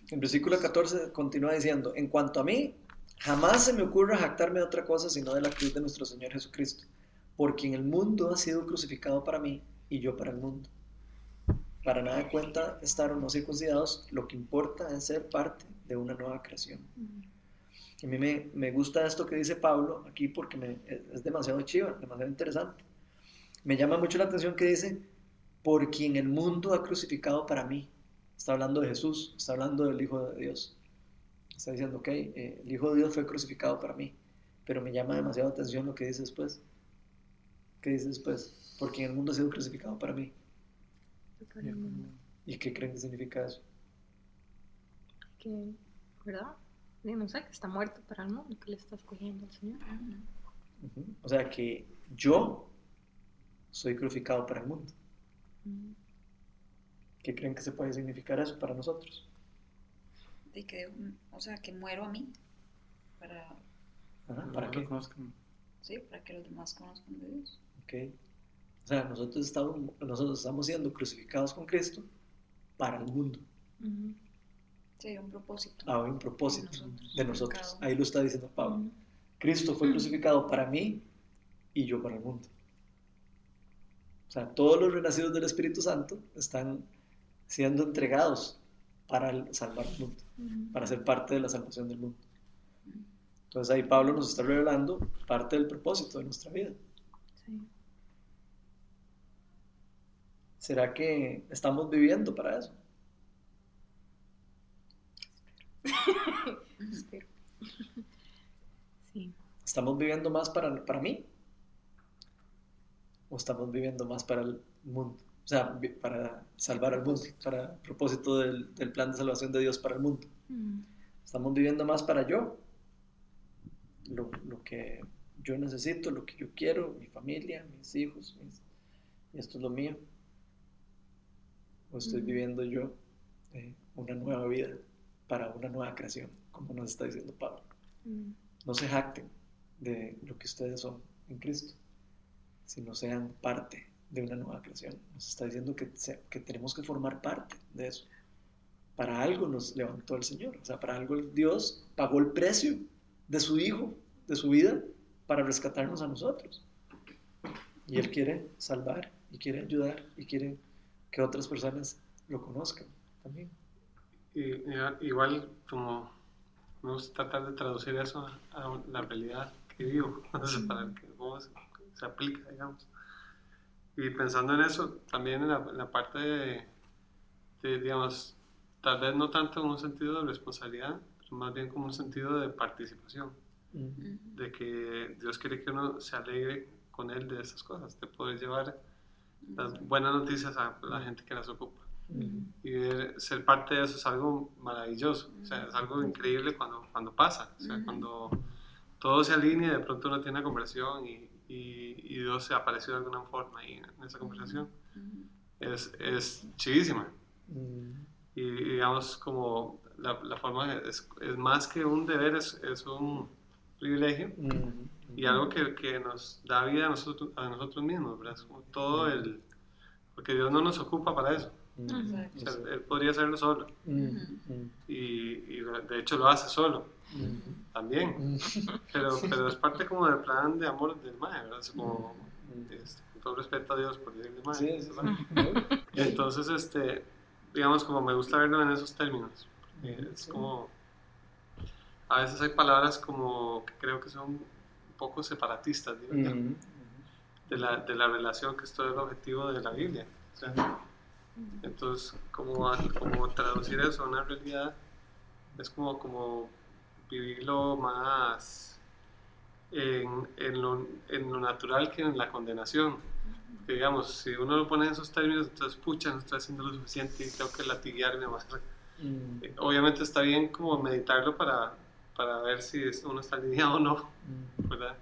El versículo 14 continúa diciendo, en cuanto a mí, jamás se me ocurre jactarme de otra cosa sino de la cruz de nuestro Señor Jesucristo, porque en el mundo ha sido crucificado para mí y yo para el mundo. Para nada cuenta estar o no circuncidados, lo que importa es ser parte de una nueva creación. A mí me, me, gusta esto que dice Pablo aquí porque me, es demasiado chiva, demasiado interesante. Me llama mucho la atención que dice, por quien el mundo ha crucificado para mí. Está hablando de Jesús, está hablando del Hijo de Dios. Está diciendo, ok, eh, el Hijo de Dios fue crucificado para mí, pero me llama demasiado atención lo que dice después. ¿Qué dice después? Por quien el mundo ha sido crucificado para mí. ¿Y qué creen que significa eso? Que, ¿verdad? No sé, que está muerto para el mundo, que le está escogiendo al Señor. O sea que yo soy crucificado para el mundo. ¿Qué creen que se puede significar eso para nosotros? De que, o sea, que muero a mí para, ¿para que Sí, para que los demás conozcan de Dios. Ok. O sea, nosotros estamos, nosotros estamos siendo crucificados con Cristo para el mundo. Sí, un propósito. Ah, un propósito de nosotros. Ahí lo está diciendo Pablo. Cristo fue crucificado para mí y yo para el mundo. O sea, todos los renacidos del Espíritu Santo están siendo entregados para salvar el mundo, para ser parte de la salvación del mundo. Entonces ahí Pablo nos está revelando parte del propósito de nuestra vida. Sí. ¿Será que estamos viviendo para eso? Espero. Sí. ¿Estamos viviendo más para, para mí? o estamos viviendo más para el mundo, o sea, para salvar al mundo, para el propósito del, plan de salvación de Dios para el mundo. Mm. Estamos viviendo más para yo, lo, que yo necesito, lo que yo quiero, mi familia, mis hijos, y esto es lo mío. O estoy mm. viviendo yo eh, una nueva vida para una nueva creación, como nos está diciendo Pablo. Mm. No se jacten de lo que ustedes son en Cristo no sean parte de una nueva creación. Nos está diciendo que, que tenemos que formar parte de eso. Para algo nos levantó el Señor, o sea, para algo Dios pagó el precio de su Hijo, de su vida, para rescatarnos a nosotros. Y Él quiere salvar y quiere ayudar y quiere que otras personas lo conozcan también. Y, igual como vamos a tratar de traducir eso a la realidad que vivo, para que se aplica, digamos. y pensando en eso, también en la, en la parte de, de, digamos, tal vez no tanto en un sentido de responsabilidad, pero más bien como un sentido de participación. De que Dios quiere que uno se alegre con Él de esas cosas, de poder llevar las buenas noticias a la gente que las ocupa. Mm. Y ver- ser parte de eso es algo maravilloso, o sea, es algo increíble cuando, cuando pasa, o sea, Ujú. cuando todo se alinea y de pronto uno tiene una conversación y, y, y Dios se apareció de alguna forma ahí en esa conversación, es, es chivísima. Y y digamos, como la, la forma es, es más que un deber, es, es un privilegio Mm. y algo que, que nos da vida a nosotros, a nosotros mismos, ¿verdad? Es como todo el... Porque Dios no nos ocupa para eso. Mm. O sea, Él podría hacerlo solo. Mm. Mm. Y, y de hecho lo hace solo Mm. también. Mm. Pero, pero es parte como del plan de amor del mae, ¿verdad? Es como, Mm. este, con todo respeto a Dios por decirle mae. Sí, sí, ¿verdad? sí. Entonces, este, digamos, como me gusta verlo en esos términos. Es como, a veces hay palabras como que creo que son un poco separatistas, de, la, de la relación que esto es el objetivo de la Biblia. O sea, entonces, como, como traducir eso a una realidad es como, como vivirlo más en, en, lo, en lo natural que en la condenación. Que, digamos, si uno lo pone en esos términos, entonces, pucha, no estoy haciendo lo suficiente y tengo que latigarme más. Mm. Obviamente está bien como meditarlo para, para ver si uno está alineado o no. ¿verdad?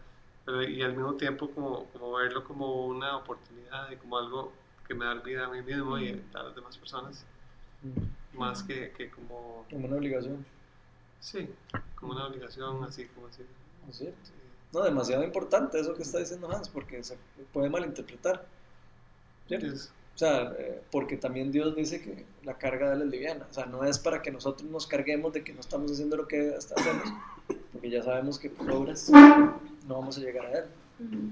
Pero, y al mismo tiempo como, como verlo como una oportunidad y como algo que me da vida a mí mismo y a las demás personas, más que, que como, Como una obligación. sí, como una obligación, así como así. ¿No es cierto? No, demasiado importante eso que está diciendo Hans, porque se puede malinterpretar. ¿cierto? Es- O sea, eh, porque también Dios dice que la carga de él es liviana. O sea, no es para que nosotros nos carguemos de que no estamos haciendo lo que hasta hacemos, porque ya sabemos que por obras no vamos a llegar a él.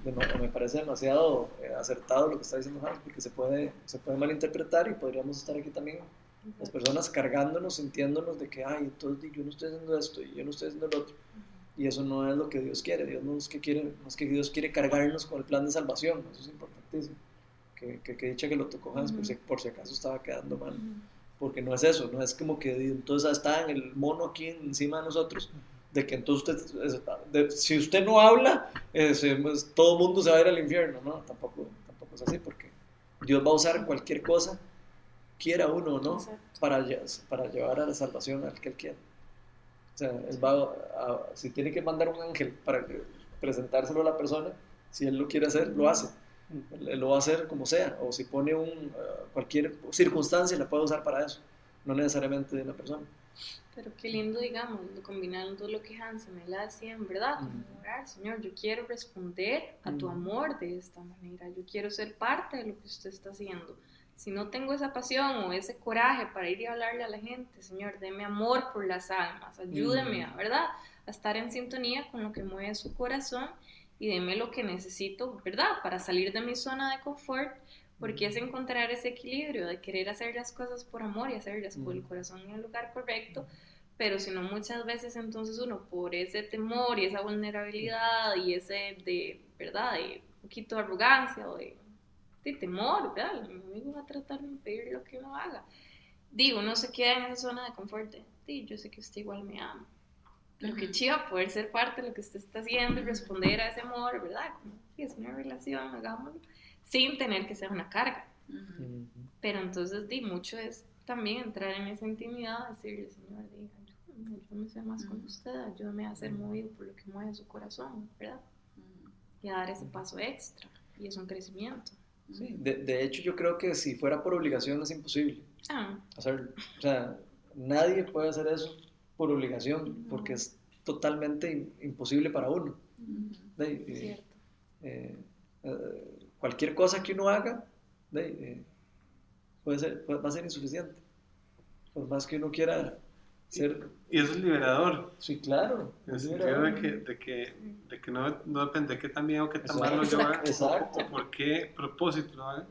De no- me parece demasiado eh, acertado lo que está diciendo Hans, porque se puede, se puede malinterpretar y podríamos estar aquí también las personas cargándonos, sintiéndonos de que, ay, entonces yo no estoy haciendo esto y yo no estoy haciendo lo otro. Y eso no es lo que Dios quiere. Dios no es que, quiere, no es que Dios quiere cargarnos con el plan de salvación. Eso es importantísimo. Que, que, que dicha que lo tocó Hans, por, si, por si acaso estaba quedando mal. Porque no es eso, no es como que entonces está en el mono aquí encima de nosotros, de que entonces usted, es- de- si usted no habla, eh, se- pues, todo el mundo se va a ir al infierno. No, tampoco, tampoco es así, porque Dios va a usar cualquier cosa, quiera uno o no, Exacto. para, para llevar a la salvación al que Él quiera. O sea, Él va a- a- si tiene que mandar un ángel para presentárselo a la persona, si Él lo quiere hacer, lo hace. Lo va a hacer como sea. O si pone un, eh, cualquier circunstancia, la puede usar para eso. No necesariamente de una persona. Pero qué lindo, digamos, combinando lo que Hans me la decía, en verdad, como orar, Señor, yo quiero responder a tu amor de esta manera, yo quiero ser parte de lo que usted está haciendo. Si no tengo esa pasión o ese coraje para ir y hablarle a la gente, Señor, deme amor por las almas, ayúdeme, a, Ujú. ¿verdad? A estar en sintonía con lo que mueve su corazón y deme lo que necesito, ¿verdad? Para salir de mi zona de confort, porque es encontrar ese equilibrio de querer hacer las cosas por amor y hacerlas con el Ujú. corazón en el lugar correcto, pero si no muchas veces entonces uno por ese temor y esa vulnerabilidad y ese de, ¿verdad? De un poquito de arrogancia o de, de temor, ¿verdad? El enemigo va a tratar de impedir lo que uno haga. Digo, uno se queda en esa zona de confort de, sí, yo sé que usted igual me ama. Pero qué Ujú. chiva poder ser parte de lo que usted está haciendo y responder a ese amor, ¿verdad? Como, sí, es una relación, hagámoslo, sin tener que ser una carga. Ujú. Pero entonces, di, mucho es también entrar en esa intimidad, decirle, Señor, diga, ayúdame, ayúdame a ser más con Ujú. usted, ayúdame a ser movido por lo que mueve su corazón, ¿verdad? Ujú. Y a dar ese paso extra. Y es un crecimiento. Sí, de, de hecho, yo creo que si fuera por obligación es imposible Ah, hacerlo. O sea, nadie puede hacer eso por obligación, porque es totalmente im- imposible para uno. Eh, cierto. eh, eh, cualquier cosa que uno haga eh, puede ser, va a ser insuficiente. Por más que uno quiera ser... Y eso es liberador, Sí, claro. en el es sentido liberador. de que, de que, de que no, no depende de qué tan bien o qué tan mal lo Exacto, lleva, exacto. o por qué propósito haga.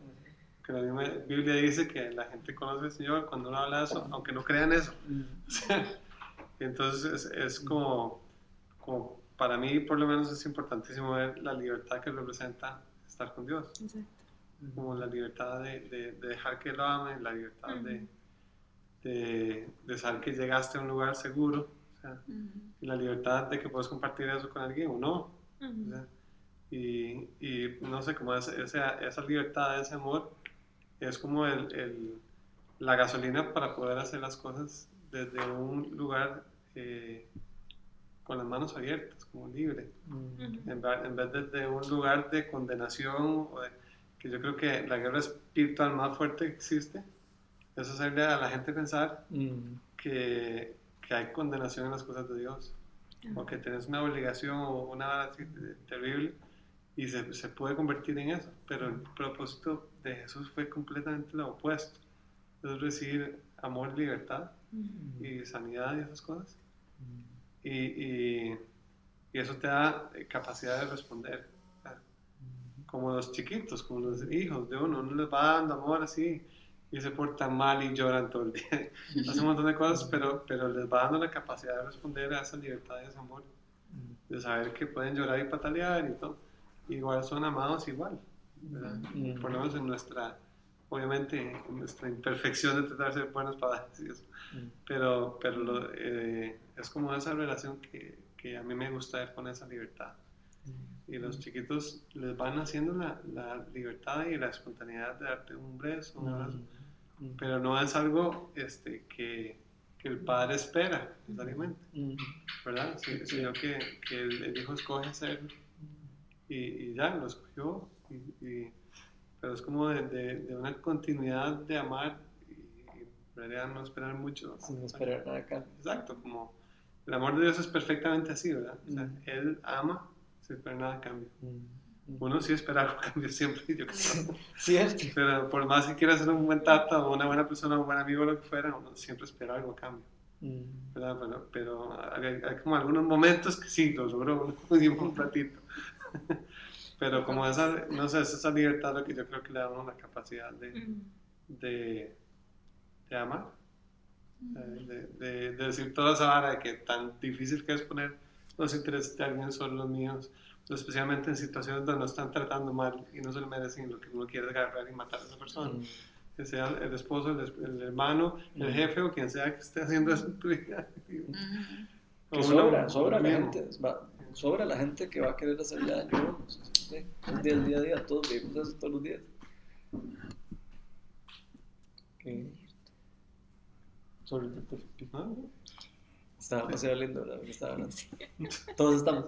Que la misma Biblia dice que la gente conoce al Señor cuando uno habla de eso, aunque no crean eso. O sea, Entonces es, es como, como, para mí por lo menos es importantísimo ver la libertad que representa estar con Dios. Exacto. como la libertad de, de, dejar que lo ame, la libertad de, de, de, saber que llegaste a un lugar seguro, o sea, y la libertad de que puedes compartir eso con alguien o no. y, y, no sé, como esa, esa libertad, ese amor, es como el, el, la gasolina para poder hacer las cosas desde un lugar eh, con las manos abiertas, como libre, en, vez de, de, un lugar de condenación, que yo creo que la guerra espiritual más fuerte que existe, es hacerle a la gente pensar que, que, hay condenación en las cosas de Dios, o que tienes una obligación o una terrible, y se, se puede convertir en eso, pero el propósito de Jesús fue completamente lo opuesto, es recibir amor, libertad y sanidad y esas cosas. Y, y, eso te da capacidad de responder. Como los chiquitos, como los hijos de uno, uno les va dando amor así y se portan mal y lloran todo el día. Hacen un montón de cosas, pero, pero les va dando la capacidad de responder a esa libertad y ese amor. De saber que pueden llorar y patalear y todo. Igual son amados igual. Por lo menos en nuestra obviamente nuestra imperfección de tratar de ser buenos padres y eso. Mm. Pero, pero eh, es como esa relación que, que, a mí me gusta ver con esa libertad. Mm. Y los chiquitos les van haciendo la, la, libertad y la espontaneidad de darte un beso, mm. pero no es algo este, que, que el padre espera necesariamente, ¿verdad? sino que, que el, hijo escoge hacerlo y, y, ya lo escogió y pero es como de, de, una continuidad de amar y, en realidad no esperar mucho. Sin esperar nada acá. Exacto, como el amor de Dios es perfectamente así, ¿verdad? O sea, mm. Él ama sin esperar nada a cambio. Mm. Uno sí espera algo a cambio siempre, yo creo. Cierto. Pero por más que quiera ser un buen tata o una buena persona, un buen amigo o lo que fuera, uno siempre espera algo a cambio. Mm. ¿verdad? Pero, pero hay, como algunos momentos que sí, lo logró un ratito. Pero como esa, no sé, esa libertad lo que yo creo que le da a uno la capacidad de, de, de, amar. Eh, de, de, decir toda esa vara de que tan difícil que es poner los intereses de alguien sobre los míos, especialmente en situaciones donde no están tratando mal y no se lo merecen lo que uno quiere es agarrar y matar a esa persona. Que sea el esposo, el, hermano, el jefe o quien sea que esté haciendo eso en tu vida. Que sobra, sobra la gente, sobra la gente que va a querer hacer daño. Sí, del día a día, todos vivimos eso todos los días. Okay. Sobre el Está demasiado lindo, ¿verdad? Estaba hablando. Todos estamos.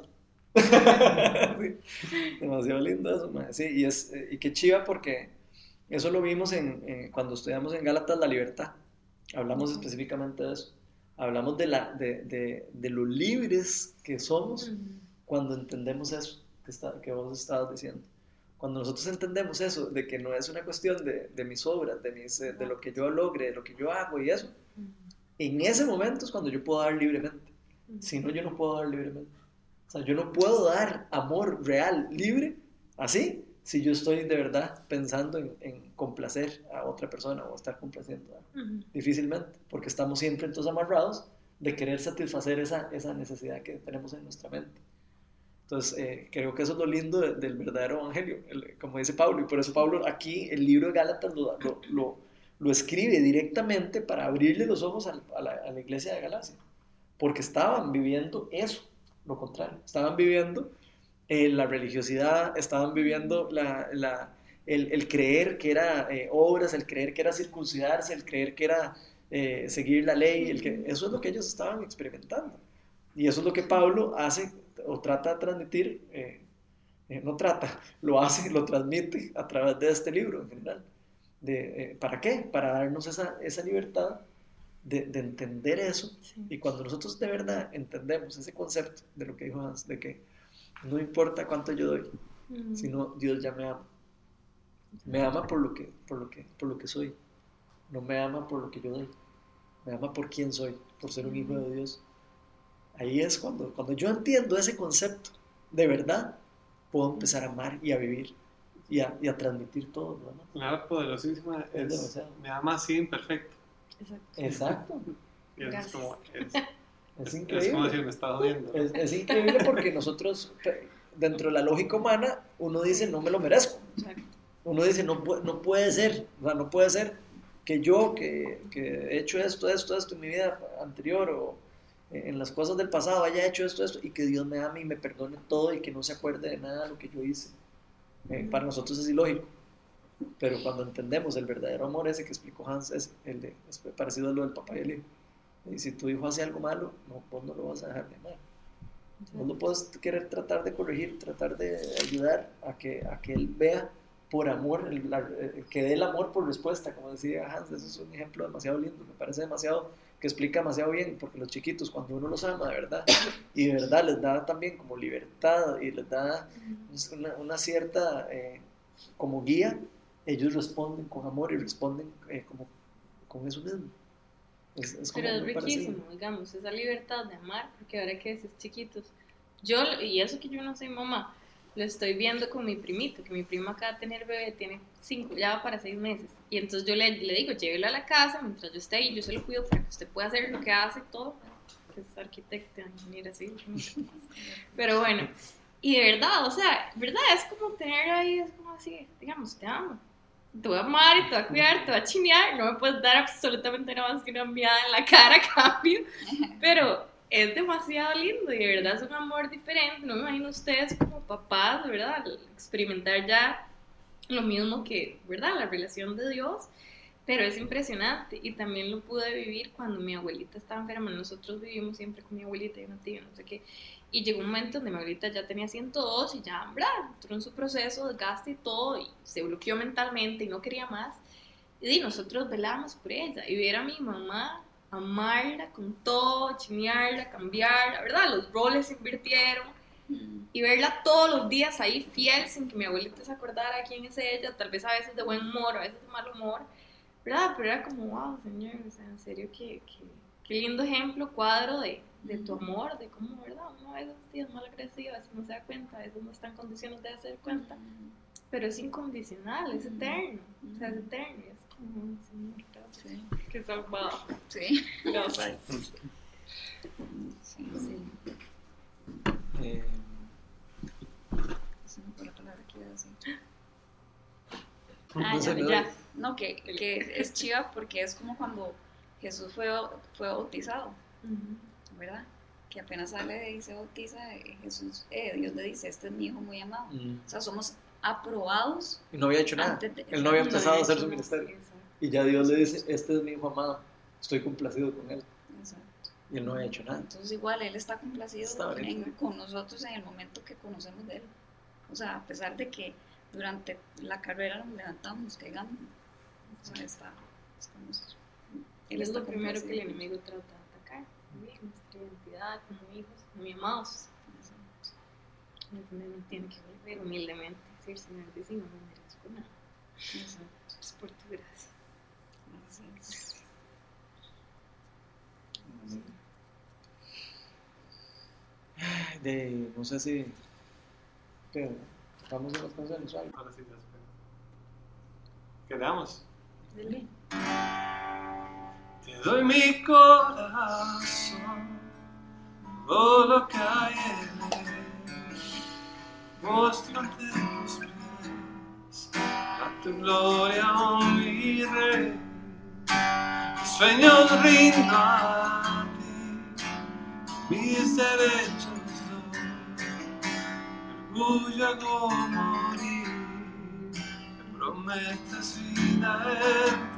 demasiado lindo eso, man. Sí, y, es, eh, y qué chiva porque eso lo vimos en, cuando estudiamos en Gálatas la libertad. Hablamos específicamente de eso. Hablamos de, la, de, de, de lo libres que somos cuando entendemos eso que, está, que vos estabas diciendo. Cuando nosotros entendemos eso, de que no es una cuestión de, de mis obras, de, mis, de lo que yo logre, de lo que yo hago y eso, en ese momento es cuando yo puedo dar libremente. Si no, yo no puedo dar libremente. O sea, yo no puedo dar amor real, libre, así, si yo estoy de verdad pensando en, en complacer a otra persona o estar complaciendo. Difícilmente, porque estamos siempre entonces amarrados de querer satisfacer esa, esa necesidad que tenemos en nuestra mente. Entonces, eh, creo que eso es lo lindo del verdadero evangelio, como dice Pablo, y por eso Pablo aquí, el libro de Gálatas lo, lo, lo, escribe directamente para abrirle los ojos a, la, a, la, iglesia de Galacia, porque estaban viviendo eso, lo contrario, estaban viviendo eh, la religiosidad, estaban viviendo la, la, el, el, creer que era eh, obras, el creer que era circuncidarse, el creer que era seguir la ley, el que, eso es lo que ellos estaban experimentando. Y eso es lo que Pablo hace o trata de transmitir, eh, eh, no trata, lo hace, lo transmite a través de este libro en general. De, eh, ¿Para qué? Para darnos esa, esa libertad de, de, entender eso. Y cuando nosotros de verdad entendemos ese concepto de lo que dijo Hans, de que no importa cuánto yo doy, sino Dios ya me ama. Me ama por lo, que, por, lo que, por lo que soy. No me ama por lo que yo doy. Me ama por quién soy, por ser un hijo de Dios. Ahí es cuando, cuando yo entiendo ese concepto, de verdad, puedo empezar a amar y a vivir y a, y a transmitir todo. ¿no? La poderosísima es, me ama así imperfecto. Exacto. Exacto. es, como, es, es, increíble. Es como decir, me está odiando. Es, es, increíble porque nosotros, dentro de la lógica humana, uno dice, no me lo merezco. uno dice, no, no puede ser, o sea, no puede ser que yo, que, que, he hecho esto, esto, esto en mi vida anterior o en las cosas del pasado haya hecho esto, esto, y que Dios me ame y me perdone todo y que no se acuerde de nada de lo que yo hice. Eh, para nosotros es ilógico. Pero cuando entendemos el verdadero amor ese que explicó Hans, es, el de, parecido a lo del papá y el hijo. Y si tu hijo hace algo malo, no, vos no lo vas a dejar de amar. Vos lo puedes querer tratar de corregir, tratar de ayudar a que, a que él vea por amor, el, que dé el amor por respuesta, como decía Hans, eso es un ejemplo demasiado lindo, me parece demasiado, que explica demasiado bien, porque los chiquitos cuando uno los ama de verdad, y de verdad les da también como libertad y les da una, cierta eh, como guía, ellos responden con amor y responden eh, como con eso mismo. Es, Pero es riquísimo, digamos, esa libertad de amar, porque ahora que dices chiquitos, yo, y eso que yo no soy mamá, lo estoy viendo con mi primito, que mi primo acaba de tener bebé, tiene cinco, ya va para seis meses. Y entonces yo le, le digo, llévelo a la casa mientras yo esté ahí, yo se lo cuido para que usted pueda hacer lo que hace todo, que es arquitecto, ingeniero así. Pero bueno, y de verdad, o sea, verdad, es como tener ahí, es como así, digamos, te amo. Te voy a amar y te voy a cuidar, te voy a chinear, no me puedes dar absolutamente nada más que una mirada en la cara cambio, pero es demasiado lindo y de verdad es un amor diferente. No me imagino ustedes como papás, ¿verdad? Experimentar ya lo mismo que, ¿verdad? La relación de Dios. Pero es impresionante y también lo pude vivir cuando mi abuelita estaba enferma. Nosotros vivimos siempre con mi abuelita y una tía, no sé qué. Y llegó un momento donde mi abuelita ya tenía 102 y ya, ¿verdad? Entró en su proceso de gasto y todo y se bloqueó mentalmente y no quería más. Y nosotros velábamos por ella y ver a mi mamá amarla con todo, chinearla, cambiarla, ¿verdad? Los roles se invirtieron y verla todos los días ahí fiel sin que mi abuelita se acordara quién es ella, tal vez a veces de buen humor, a veces de mal humor, ¿verdad? Pero era como, wow, señor, o sea, en serio, qué, qué, lindo ejemplo, cuadro de, de, tu amor, de cómo, ¿verdad? Uno a veces es mal agresivo, a veces no se da cuenta, a veces no está en condiciones de hacer cuenta, pero es incondicional, es eterno, o sea, es eterno, es como, señor, Sí. Qué salvado. Sí. Gracias. Sí, sí. Eh, Ah, ya, ya. No, que, que, es chiva porque es como cuando Jesús fue, fue bautizado, ¿verdad? Que apenas sale y se bautiza, Jesús, eh, Dios le dice, este es mi hijo muy amado. O sea, somos aprobados. Y no había hecho nada. Él no había empezado a hacer su ministerio. Y ya Dios le dice, este es mi hijo amado, estoy complacido con él. Exacto. Y él no ha hecho nada. Entonces igual él está complacido con nosotros en el momento que conocemos de él. O sea, a pesar de que durante la carrera nos levantamos, caigamos, o sea, está, estamos, él es lo primero que el enemigo trata de atacar, nuestra identidad como hijos, muy amados. Entonces tiene que volver humildemente, decir, Señor, dice, no me merezco nada. Es por tu gracia. De, no sé si. Pero, estamos en las canciones algo. Ahora sí, ya ¿Qué damos? Dele. Te doy mi corazón, todo lo que hay en él. Muéstrate tus pies, a tu gloria, oh mi rey. Sueños rindo a ti, mis derechos doy, orgullo hago morir, me prometes vida en